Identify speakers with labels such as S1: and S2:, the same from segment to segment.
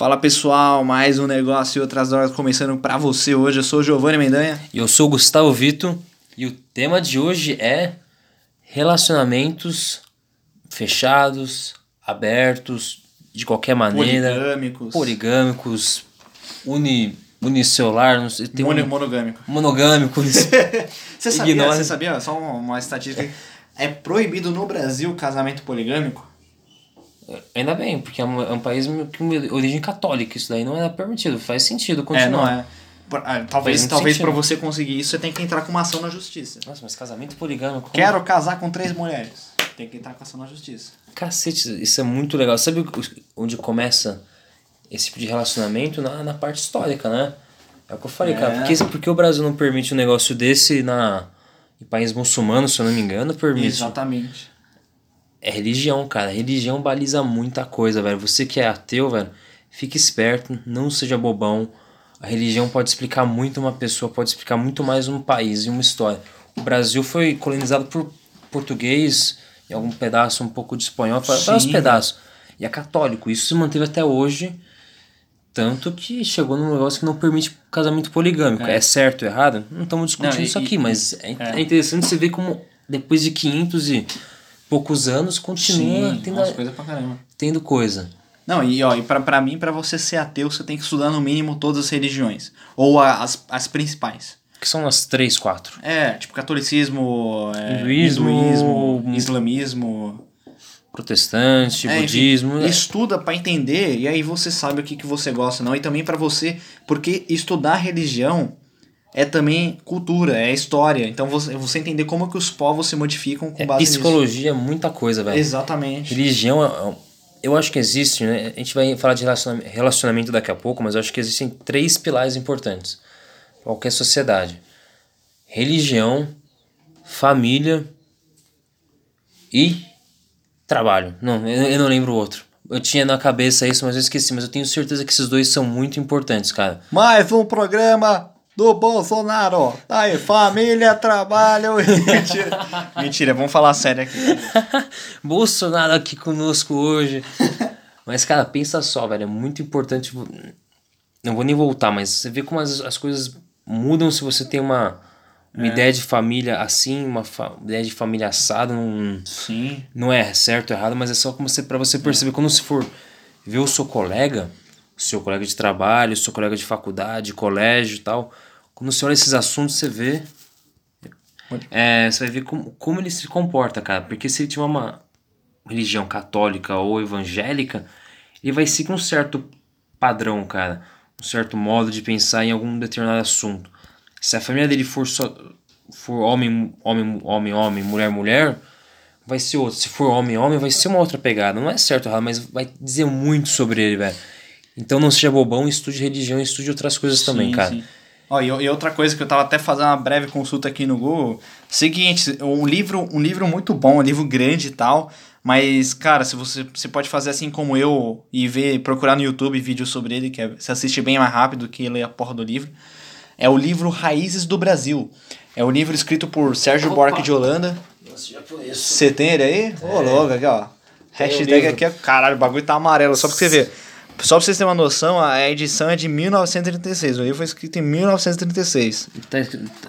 S1: Fala pessoal, mais um negócio e outras horas começando pra você hoje. Eu sou o Giovanni Mendanha.
S2: E eu sou o Gustavo Vito e o tema de hoje é relacionamentos fechados, abertos, de qualquer maneira.
S1: Poligâmicos.
S2: Poligâmicos, uni, unicelular, não sei, tem
S1: Mono,
S2: um,
S1: monogâmico.
S2: monogâmicos.
S1: Você sabia, você sabia? Só uma, uma estatística. É proibido no Brasil casamento poligâmico?
S2: Ainda bem, porque é um, é um país com origem católica, isso daí não é permitido, faz sentido
S1: É,
S2: continuar.
S1: não é. Ah, talvez talvez para você conseguir isso, você tem que entrar com uma ação na justiça.
S2: Nossa, mas casamento poligâmico. como-
S1: Quero casar com três mulheres. Tem que entrar com ação na justiça.
S2: Cacete, isso é muito legal. Sabe onde começa esse tipo de relacionamento? Na, na parte histórica, né? É o que eu falei,
S1: É.
S2: cara. Por que, por que o Brasil não permite um negócio desse na, em país muçulmano, se eu não me engano? Permite.
S1: Exatamente.
S2: É religião, cara. Religião baliza muita coisa, velho. Você que é ateu, velho, fique esperto, não seja bobão. A religião pode explicar muito uma pessoa, pode explicar muito mais um país e uma história. O Brasil foi colonizado por português, e algum pedaço um pouco de espanhol, vários pedaços. E é católico. Isso se manteve até hoje. Tanto que chegou num negócio que não permite casamento poligâmico. É, certo ou errado? Não estamos discutindo
S1: Não, e-
S2: isso aqui, mas é,
S1: é.
S2: é interessante você ver como depois de 500 e poucos anos continua
S1: Sim,
S2: tendo,
S1: umas coisas pra caramba.
S2: tendo coisa.
S1: Não, e ó, e pra, pra mim, pra você ser ateu, você tem que estudar no mínimo todas as religiões. Ou a- as, as principais.
S2: Que são as três, quatro.
S1: É, tipo catolicismo, é,
S2: Hinduísmo,
S1: hinduísmo, islamismo.
S2: Protestante,
S1: É, enfim,
S2: budismo. é.
S1: estuda pra entender e aí você sabe o que, que você gosta, não. E também pra você, porque estudar religião é também cultura, é história. Então você, você entender como que os povos se modificam com
S2: É
S1: base nisso.
S2: psicologia, muita coisa, velho.
S1: Exatamente.
S2: Religião, é- é- eu acho que existe, né? A gente vai falar de relaciona- relacionamento daqui a pouco, mas eu acho que existem três pilares importantes para qualquer sociedade: religião, família e trabalho. Não, eu, eu não lembro o outro. Eu tinha na cabeça isso, mas eu esqueci. Mas eu tenho certeza que esses dois são muito importantes, cara.
S1: Mais um programa do Bolsonaro. Tá Aí, família, trabalho. Mentira. Mentira, vamos falar sério aqui.
S2: Bolsonaro aqui conosco hoje. Mas, cara, pensa só, velho. É muito importante. Não vou nem voltar, mas você vê como as, as coisas mudam se você tem uma, uma ideia de família assim, uma fa- ideia de família assada. Não,
S1: Sim.
S2: não é certo ou errado, mas é só como você, pra você perceber. Quando você for ver o seu colega, o seu colega de trabalho, o seu colega de faculdade, colégio e tal. Quando você olha esses assuntos, você vê. É, você vai ver como, como ele se comporta, cara. Porque se ele tiver uma religião católica ou evangélica, ele vai seguir um certo padrão, cara. Um certo modo de pensar em algum determinado assunto. Se a família dele for só for homem, homem, homem, homem, mulher, mulher, vai ser outro. Se for homem, homem, vai ser uma outra pegada. Não é certo ou errado, mas vai dizer muito sobre ele, velho. Então não seja bobão, estude religião, estude outras coisas também,
S1: Sim,
S2: cara.
S1: sim. Ó, e, e outra coisa que eu tava até fazendo uma breve consulta aqui no Google. Seguinte, um livro, um livro muito bom, um livro grande e tal. Mas, cara, se você, você pode fazer assim como eu e ver, procurar no YouTube vídeos sobre ele, que é, você assiste bem mais rápido que ler a porra do livro. É o livro Raízes do Brasil. É um livro escrito por Sérgio
S2: Opa.
S1: Buarque de Holanda.
S2: Nossa, já conheço.
S1: Você tem ele aí? Ô, louco, aqui, ó. Hashtag
S2: livro.
S1: aqui é. Caralho, o bagulho tá amarelo, só pra você ver. Só pra vocês terem uma noção, a edição é de 1936. O livro foi escrito em 1936.
S2: Tá-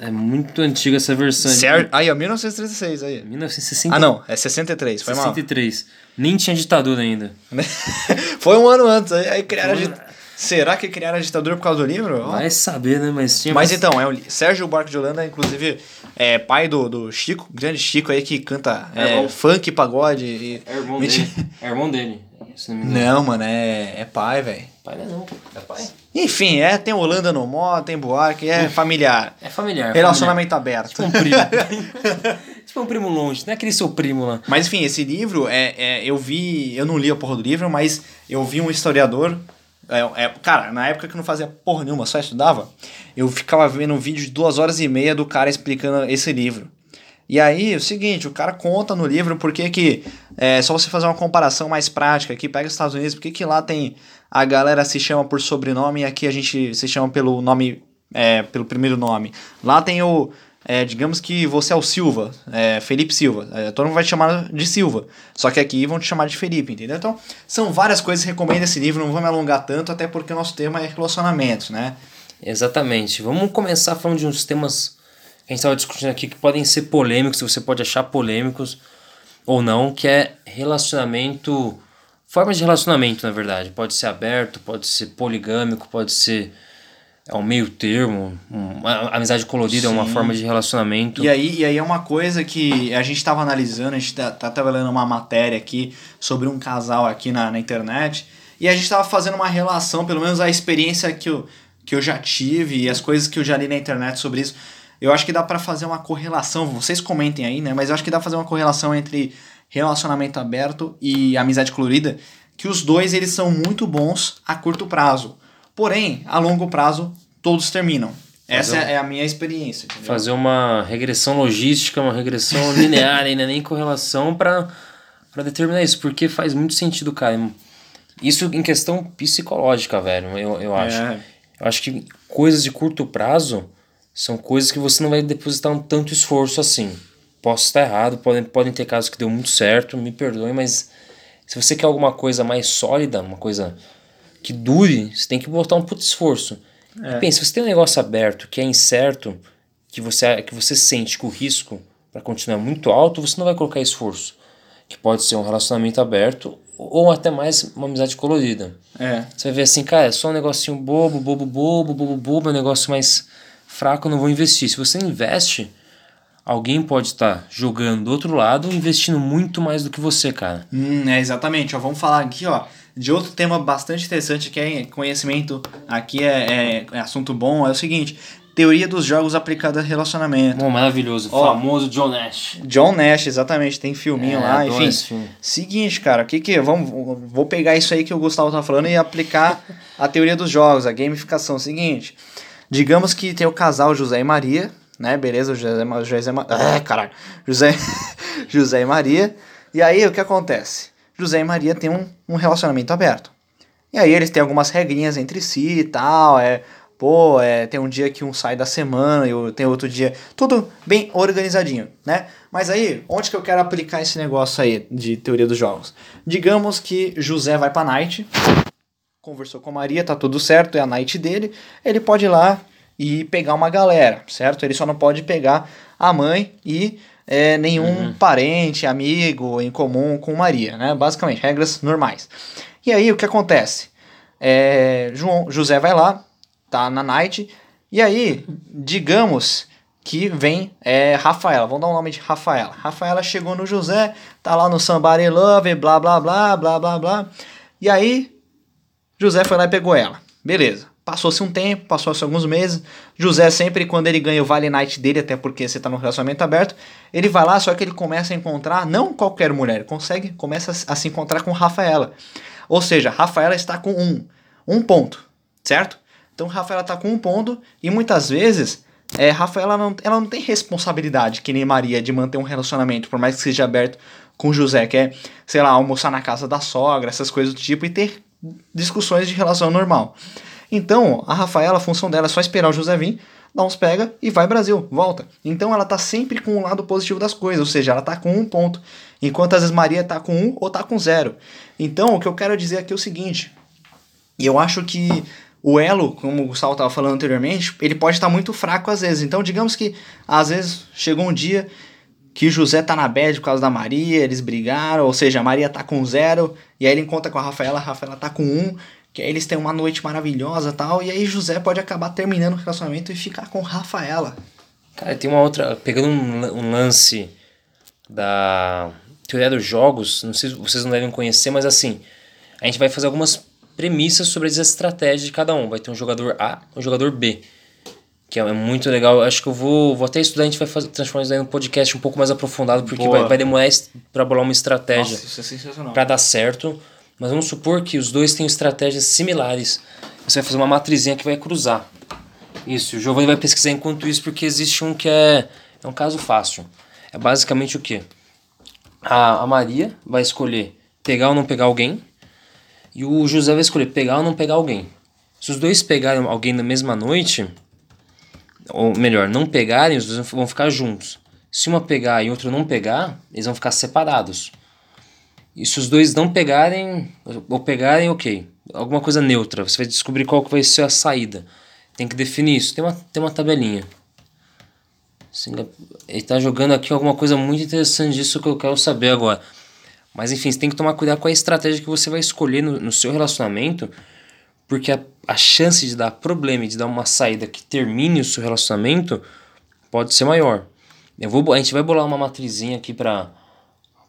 S2: é muito antiga essa versão.
S1: Aí, ó, 1936, aí.
S2: 1960.
S1: Ah, não, é 63, foi mal.
S2: 63. Nem tinha ditadura ainda.
S1: foi um ano antes, aí, criaram a
S2: Foi
S1: dit- Será que criaram a ditadura por causa do livro?
S2: Vai saber, né? Mas tinha.
S1: Mas então, é o Sérgio Buarque de Holanda, inclusive, é pai do, do Chico, grande Chico aí que canta
S2: É,
S1: é, funk, pagode e...
S2: É irmão dele. É irmão dele. Se não me engano.
S1: Não, mano, é, é pai, velho.
S2: Pai não é não. É pai?
S1: Enfim, é, tem Holanda no mó, tem Buarque, é familiar.
S2: É familiar.
S1: Relacionamento aberto.
S2: familiar. Tipo um primo. tipo um primo longe. Não é aquele seu primo lá.
S1: Mas enfim, esse livro, é, é, eu vi, eu não li a porra do livro, mas eu vi um historiador, é, é, cara, na época que eu não fazia porra nenhuma, só estudava, eu ficava vendo um vídeo de duas horas e meia do cara explicando esse livro. E aí, é o seguinte, o cara conta no livro porque que, é só você fazer uma comparação mais prática aqui, pega os Estados Unidos, porque que lá tem, a galera se chama por sobrenome e aqui a gente se chama pelo nome, é, pelo primeiro nome. Lá tem o, é, digamos que você é o Silva, é, Felipe Silva. É, todo mundo vai te chamar de Silva. Só que aqui vão te chamar de Felipe, entendeu? Então, são várias coisas que recomendo esse livro, não vou me alongar tanto, até porque o nosso tema é relacionamentos, né?
S2: Exatamente. Vamos começar falando de uns temas a gente estava discutindo aqui que podem ser polêmicos, você pode achar polêmicos ou não, que é relacionamento. Formas de relacionamento, na verdade. Pode ser aberto, pode ser poligâmico, pode ser é um meio termo, um, a amizade colorida Sim. é uma forma de relacionamento.
S1: E aí, e aí é uma coisa que a gente estava analisando, a gente tá, tá trabalhando uma matéria aqui sobre um casal aqui na, na internet, e a gente estava fazendo uma relação, pelo menos a experiência que eu, que eu já tive e as coisas que eu já li na internet sobre isso. Eu acho que dá para fazer uma correlação, vocês comentem aí, né? Mas eu acho que dá pra fazer uma correlação entre relacionamento aberto e amizade colorida, que os dois eles são muito bons a curto prazo. Porém, a longo prazo, todos terminam. Essa é a minha experiência. Entendeu?
S2: Fazer uma regressão logística, uma regressão linear, ainda nem correlação para determinar isso, porque faz muito sentido, cara. Isso em questão psicológica, velho, eu, eu acho. É. Eu acho que coisas de curto prazo são coisas que você não vai depositar um tanto esforço assim. Posso estar errado, podem, podem ter casos que deu muito certo, me perdoe, mas se você quer alguma coisa mais sólida, uma coisa que dure, você tem que botar um puto esforço. É. Pensa, se você tem um negócio aberto que é incerto, que você, que você sente que o risco para continuar é muito alto, você não vai colocar esforço. Que pode ser um relacionamento aberto ou até mais uma amizade colorida.
S1: É.
S2: Você vai ver assim, cara, é só um negocinho bobo, bobo, bobo, bobo, bobo, é um negócio mais fraco, eu não vou investir. Se você investe, alguém pode estar jogando do outro lado investindo muito mais do que você, cara.
S1: Hum, é exatamente. Ó, vamos falar aqui, ó de outro tema bastante interessante que é conhecimento aqui é, é, é assunto bom, é o seguinte. Teoria dos jogos aplicada a relacionamento.
S2: Bom, maravilhoso. O famoso John Nash.
S1: John Nash, exatamente. Tem filminho é, lá, enfim. Seguinte, cara, o que que... Vamos, vou pegar isso aí que o Gustavo tá falando e aplicar a teoria dos jogos, a gamificação. Seguinte, digamos que tem o casal José e Maria, né? Beleza, José, José, ah, caralho. José, José e Maria. E aí, o que acontece? José e Maria têm um, um relacionamento aberto. E aí eles têm algumas regrinhas entre si e tal, é, pô, é, tem um dia que um sai da semana e tem outro dia, tudo bem organizadinho, né? Mas aí, onde que eu quero aplicar esse negócio aí de teoria dos jogos? Digamos que José vai pra night, conversou com Maria, tá tudo certo, é a night dele, ele pode ir lá e pegar uma galera, certo? Ele só não pode pegar a mãe e é, nenhum uhum. parente, amigo em comum com Maria, né? Basicamente, regras normais. E aí o que acontece? É, João, José vai lá, tá na night, e aí, digamos que vem é, Rafaela, vamos dar o um nome de Rafaela. Rafaela chegou no José, tá lá no Somebody Love, blá blá blá, blá blá blá. E aí, José foi lá e pegou ela. Beleza. Passou-se um tempo, passou-se alguns meses. José, sempre quando ele ganha o Vale Night dele, até porque você está no relacionamento aberto, ele vai lá, só que ele começa a encontrar, não qualquer mulher, consegue, começa a se encontrar com Rafaela. Ou seja, Rafaela está com um, um ponto, certo? Então Rafaela está com um ponto e muitas vezes é, Rafaela não, ela não tem responsabilidade, que nem Maria, de manter um relacionamento, por mais que seja aberto com José, que é, sei lá, almoçar na casa da sogra, essas coisas do tipo, e ter discussões de relação normal. Então, a Rafaela, a função dela é só esperar o José vir, dá uns pega e vai Brasil, volta. Então ela tá sempre com o lado positivo das coisas, ou seja, ela tá com um ponto, enquanto às vezes Maria tá com um ou tá com zero. Então, o que eu quero dizer aqui é o seguinte, e eu acho que o elo, como o Gustavo estava falando anteriormente, ele pode estar muito fraco às vezes. Então, digamos que às vezes chegou um dia que José tá na bad por causa da Maria, eles brigaram, ou seja, a Maria tá com zero, e aí ele encontra com a Rafaela, a Rafaela tá com um, que aí eles têm uma noite maravilhosa tal, e aí José pode acabar terminando o relacionamento e ficar com Rafaela.
S2: Cara, tem uma outra. Pegando um, um lance da teoria dos jogos, não sei se vocês não devem conhecer, mas assim, a gente vai fazer algumas premissas sobre as estratégias de cada um. Vai ter um jogador A um jogador B. Que é muito legal. Acho que eu vou, vou até estudar, a gente vai fazer, transformar isso em um podcast um pouco mais aprofundado, porque vai, vai demorar para bolar uma estratégia
S1: é
S2: para dar certo. Mas vamos supor que os dois têm estratégias similares. Você vai fazer uma matrizinha que vai cruzar. Isso, o Giovanni vai pesquisar enquanto isso, porque existe um que é, é um caso fácil. É basicamente o que? A, a Maria vai escolher pegar ou não pegar alguém, e o José vai escolher pegar ou não pegar alguém. Se os dois pegarem alguém na mesma noite, ou melhor, não pegarem, os dois vão ficar juntos. Se uma pegar e outro não pegar, eles vão ficar separados. E se os dois não pegarem, ou pegarem, ok. Alguma coisa neutra. Você vai descobrir qual que vai ser a saída. Tem que definir isso. Tem uma, tem uma tabelinha. Ele está jogando aqui alguma coisa muito interessante disso que eu quero saber agora. Mas enfim, você tem que tomar cuidado com a estratégia que você vai escolher no, no seu relacionamento, porque a, a chance de dar problema e de dar uma saída que termine o seu relacionamento pode ser maior. Eu vou, a gente vai bolar uma matrizinha aqui para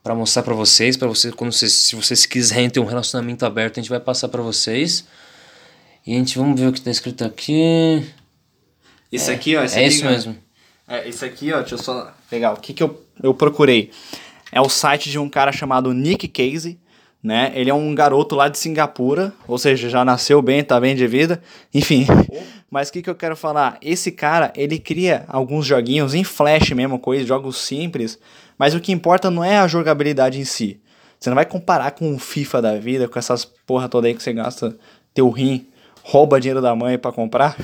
S2: para mostrar para vocês, para vocês quando vocês, se vocês quiserem ter um relacionamento aberto, a gente vai passar para vocês. E a gente vamos ver o que está escrito aqui.
S1: Isso é, aqui, ó.
S2: é isso mesmo.
S1: É, isso aqui, ó, deixa eu só pegar. O que, que eu, eu procurei? É o site de um cara chamado Nick Casey, né? Ele é um garoto lá de Singapura, ou seja, já nasceu bem, tá bem de vida. Enfim. Mas o que, que eu quero falar? Esse cara, ele cria alguns joguinhos em flash mesmo, coisa, jogos simples, mas o que importa não é a jogabilidade em si. Você não vai comparar com o FIFA da vida, com essas porra toda aí que você gasta teu rim, rouba dinheiro da mãe para comprar.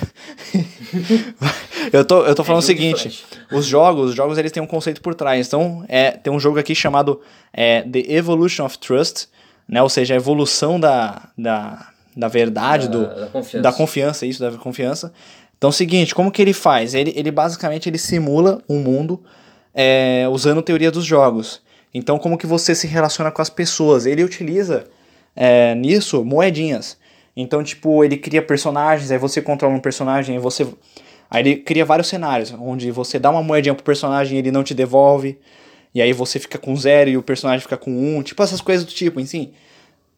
S1: eu, tô, eu tô falando é, o seguinte, os jogos, os jogos eles têm um conceito por trás. Então, é, tem um jogo aqui chamado é, The Evolution of Trust, né? Ou seja, a evolução da, da, da verdade, da, do, da confiança. da confiança, isso, da confiança. Então, o seguinte, como que ele faz? Ele, ele basicamente ele simula um mundo é, usando teoria dos jogos. Então, como que você se relaciona com as pessoas? Ele utiliza é, nisso moedinhas. Então, tipo, ele cria personagens, aí você controla um personagem, aí você. Aí ele cria vários cenários, onde você dá uma moedinha pro personagem e ele não te devolve. E aí você fica com zero e o personagem fica com um. Tipo, essas coisas do tipo, enfim.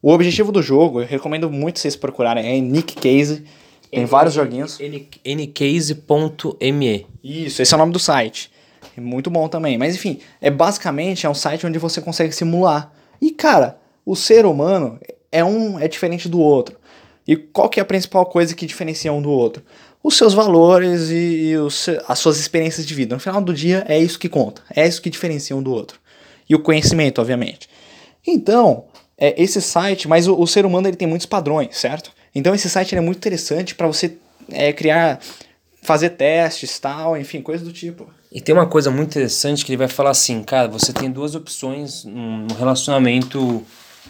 S1: O objetivo do jogo, eu recomendo muito vocês procurarem, é Nick Case. Tem N vários joguinhos.
S2: ncase.me.
S1: Isso, esse é o nome do site. É muito bom também. Mas enfim, é basicamente é um site onde você consegue simular. E cara, o ser humano é um é diferente do outro. E qual que é a principal coisa que diferencia um do outro? Os seus valores e, e os, as suas experiências de vida. No final do dia é isso que conta. É isso que diferencia um do outro. E o conhecimento, obviamente. Então, é esse site, mas o, o ser humano ele tem muitos padrões, certo? Então esse site é muito interessante para você é, criar, fazer testes, tal, enfim, coisas do tipo.
S2: E tem uma coisa muito interessante que ele vai falar assim, cara, você tem duas opções no relacionamento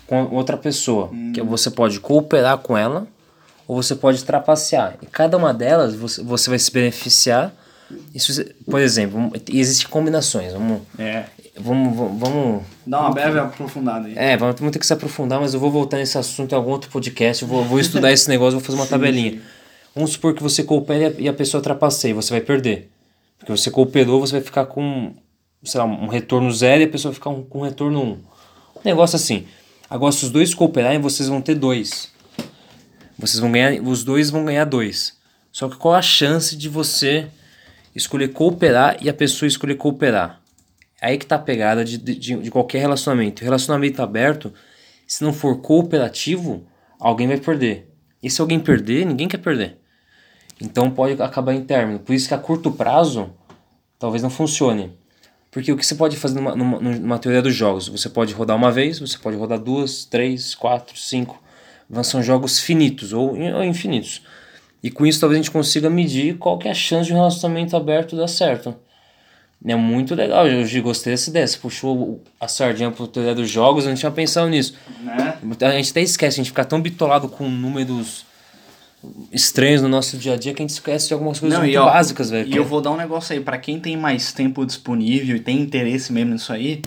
S2: com outra pessoa, hum. que você pode cooperar com ela ou você pode trapacear. E cada uma delas você, você vai se beneficiar. Isso, por exemplo, existem combinações. Vamos,
S1: é.
S2: vamos, vamos, vamos
S1: Dá uma breve aprofundada aí.
S2: É, vamos, vamos ter que se aprofundar, mas eu vou voltar nesse assunto em algum outro podcast. Eu vou, vou estudar esse negócio, vou fazer uma tabelinha. Sim. Vamos supor que você coopera e a pessoa trapaceia, você vai perder. Porque você cooperou, você vai ficar com, sei lá, um retorno zero e a pessoa vai ficar com um retorno um. Um negócio assim. Agora, se os dois cooperarem, vocês vão ter dois. Vocês vão ganhar, os dois vão ganhar dois. Só que qual a chance de você escolher cooperar e a pessoa escolher cooperar? Aí que tá a pegada de, de, de qualquer relacionamento. Relacionamento aberto, se não for cooperativo, alguém vai perder. E se alguém perder, ninguém quer perder. Então pode acabar em término. Por isso que a curto prazo talvez não funcione. Porque o que você pode fazer numa, numa, numa teoria dos jogos? Você pode rodar uma vez, você pode rodar duas, três, quatro, cinco. São jogos finitos ou, infinitos. E com isso talvez a gente consiga medir qual que é a chance de um relacionamento aberto dar certo. É muito legal, eu gostei dessa ideia. Você puxou a sardinha pro teoria dos jogos, eu não tinha pensado nisso.
S1: Né?
S2: A gente até esquece, a gente fica tão bitolado com números estranhos no nosso dia a dia que a gente esquece de algumas coisas Não, muito
S1: ó,
S2: básicas, velho.
S1: E eu vou dar um negócio aí, para quem tem mais tempo disponível e tem interesse mesmo nisso aí,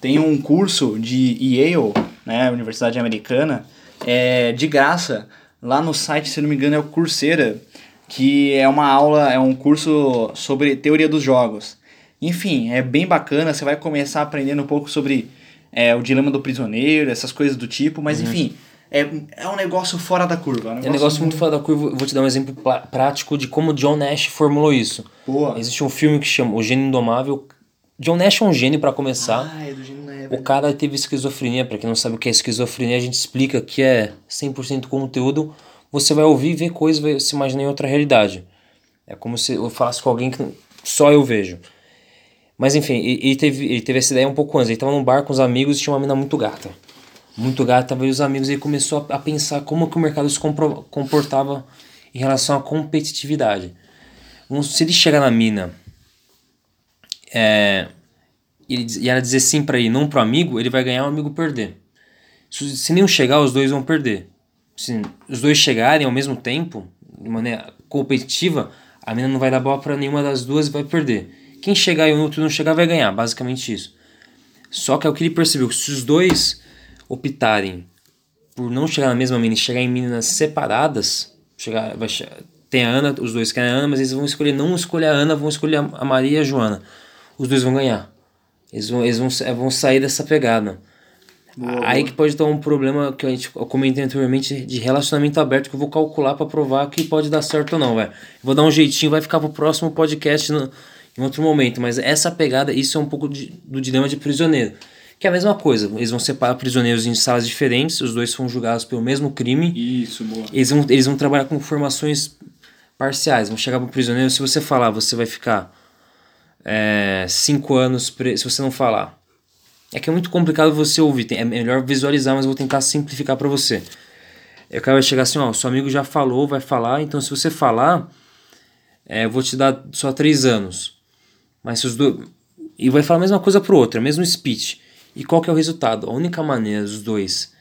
S1: tem um curso de Yale, né, Universidade Americana, é, de graça, lá no site, se não me engano, é o Coursera, que é uma aula, é um curso sobre teoria dos jogos. Enfim, é bem bacana, você vai começar aprendendo um pouco sobre é, o dilema do prisioneiro, essas coisas do tipo, mas uhum. enfim é, é um negócio fora da curva.
S2: É um negócio, é um negócio muito... muito fora da curva. Eu vou te dar um exemplo prático de como John Nash formulou isso.
S1: Boa.
S2: Existe um filme que chama O Gênio Indomável. John Nash é um gênio para começar.
S1: Ah, é do gênio
S2: é O cara teve esquizofrenia. Para quem não sabe o que é esquizofrenia, a gente explica que é 100% conteúdo. Você vai ouvir, ver coisas, vai se imaginar em outra realidade. É como se eu falasse com alguém que só eu vejo. Mas enfim, ele teve, ele teve essa ideia um pouco antes. Ele tava num bar com os amigos e tinha uma menina muito gata muito gato, tava os amigos e começou a, a, pensar como que o mercado se comportava em relação à competitividade. Se ele chegar na mina é, ele, e ela dizer sim pra ele, não pro amigo, ele vai ganhar, o amigo perder. Se, se nenhum chegar, os dois vão perder. Se os dois chegarem ao mesmo tempo, de maneira competitiva, a mina não vai dar bola pra nenhuma das duas e vai perder. Quem chegar e o outro não chegar vai ganhar, basicamente isso. Só que é o que ele percebeu, que se os dois optarem por não chegar na mesma mina e chegar em meninas separadas, chegar, vai, tem a Ana, os dois querem a Ana, mas eles vão escolher, não escolher a Ana, vão escolher a Maria e a Joana. Os dois vão ganhar. Eles vão, eles vão, vão sair dessa pegada. Aí que pode dar um problema que a gente eu comentei anteriormente de relacionamento aberto que eu vou calcular pra provar que pode dar certo ou não, velho. Vou dar um jeitinho, vai ficar pro próximo podcast no- em outro momento, mas essa pegada, isso é um pouco de- do dilema de prisioneiro. Que é a mesma coisa, eles vão separar prisioneiros em salas diferentes, os dois são julgados pelo mesmo crime.
S1: Isso, boa.
S2: Eles vão, eles vão trabalhar com formações parciais. Vão chegar pro prisioneiro, se você falar, você vai ficar é, cinco anos. Se você não falar. É que é muito complicado você ouvir. É melhor visualizar, mas eu vou tentar simplificar para você. Aí O cara vai chegar assim, ó, seu amigo já falou, vai falar, então se você falar, é, eu vou te dar só três anos. Mas se os dois. E vai falar a mesma coisa pro outro, é o mesmo speech. E qual que é o resultado? A única maneira dos dois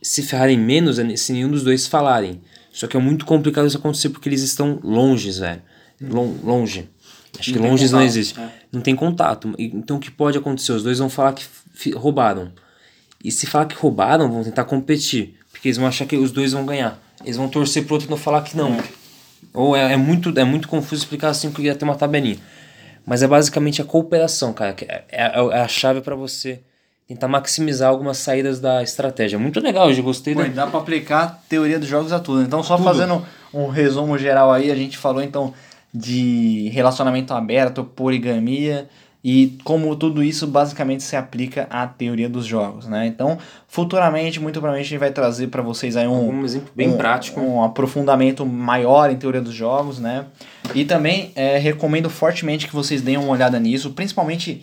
S2: se ferrarem menos é se nenhum dos dois falarem. Só que é muito complicado isso acontecer porque eles estão longe, velho. Lon- longe. Acho
S1: Não
S2: que longe não
S1: contato,
S2: existe.
S1: é.
S2: Não tem contato. Então o que pode acontecer? Os dois vão falar que roubaram. E se falar que roubaram, vão tentar competir. Porque eles vão achar que os dois vão ganhar. Eles vão torcer pro outro e não falar que não. Ou é, é muito, é muito confuso explicar assim porque ia ter uma tabelinha. Mas é basicamente a cooperação, cara. que É, é- é a chave para você tentar maximizar algumas saídas da estratégia. Muito legal, eu gostei
S1: Pô,
S2: da.
S1: dá pra aplicar a teoria dos jogos a tudo. Então, só fazendo um resumo geral aí, a gente falou então de relacionamento aberto, poligamia e como tudo isso basicamente se aplica à teoria dos jogos, né? Então, futuramente, muito provavelmente, a gente vai trazer para vocês aí um,
S2: Um exemplo bem
S1: um-
S2: prático.
S1: um aprofundamento maior em teoria dos jogos, né? E também é, recomendo fortemente que vocês deem uma olhada nisso, principalmente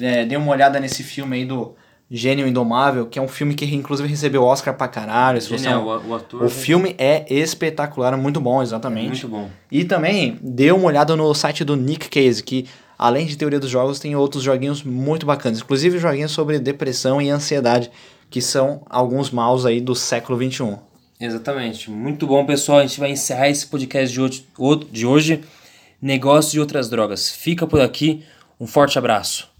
S1: é, deem uma olhada nesse filme aí do Gênio Indomável, que é um filme que inclusive recebeu Oscar pra caralho. Se você é
S2: Genial, o, o ator.
S1: o filme é espetacular, muito bom, exatamente.
S2: muito bom.
S1: E também dê uma olhada no site do Nick Case, que além de teoria dos jogos, tem outros joguinhos muito bacanas. Inclusive joguinhos sobre depressão e ansiedade, que são alguns maus aí do século. XXI.
S2: Exatamente. Muito bom, pessoal. A gente vai encerrar esse podcast de hoje, de hoje. Negócio de outras drogas. Fica por aqui. Um forte abraço.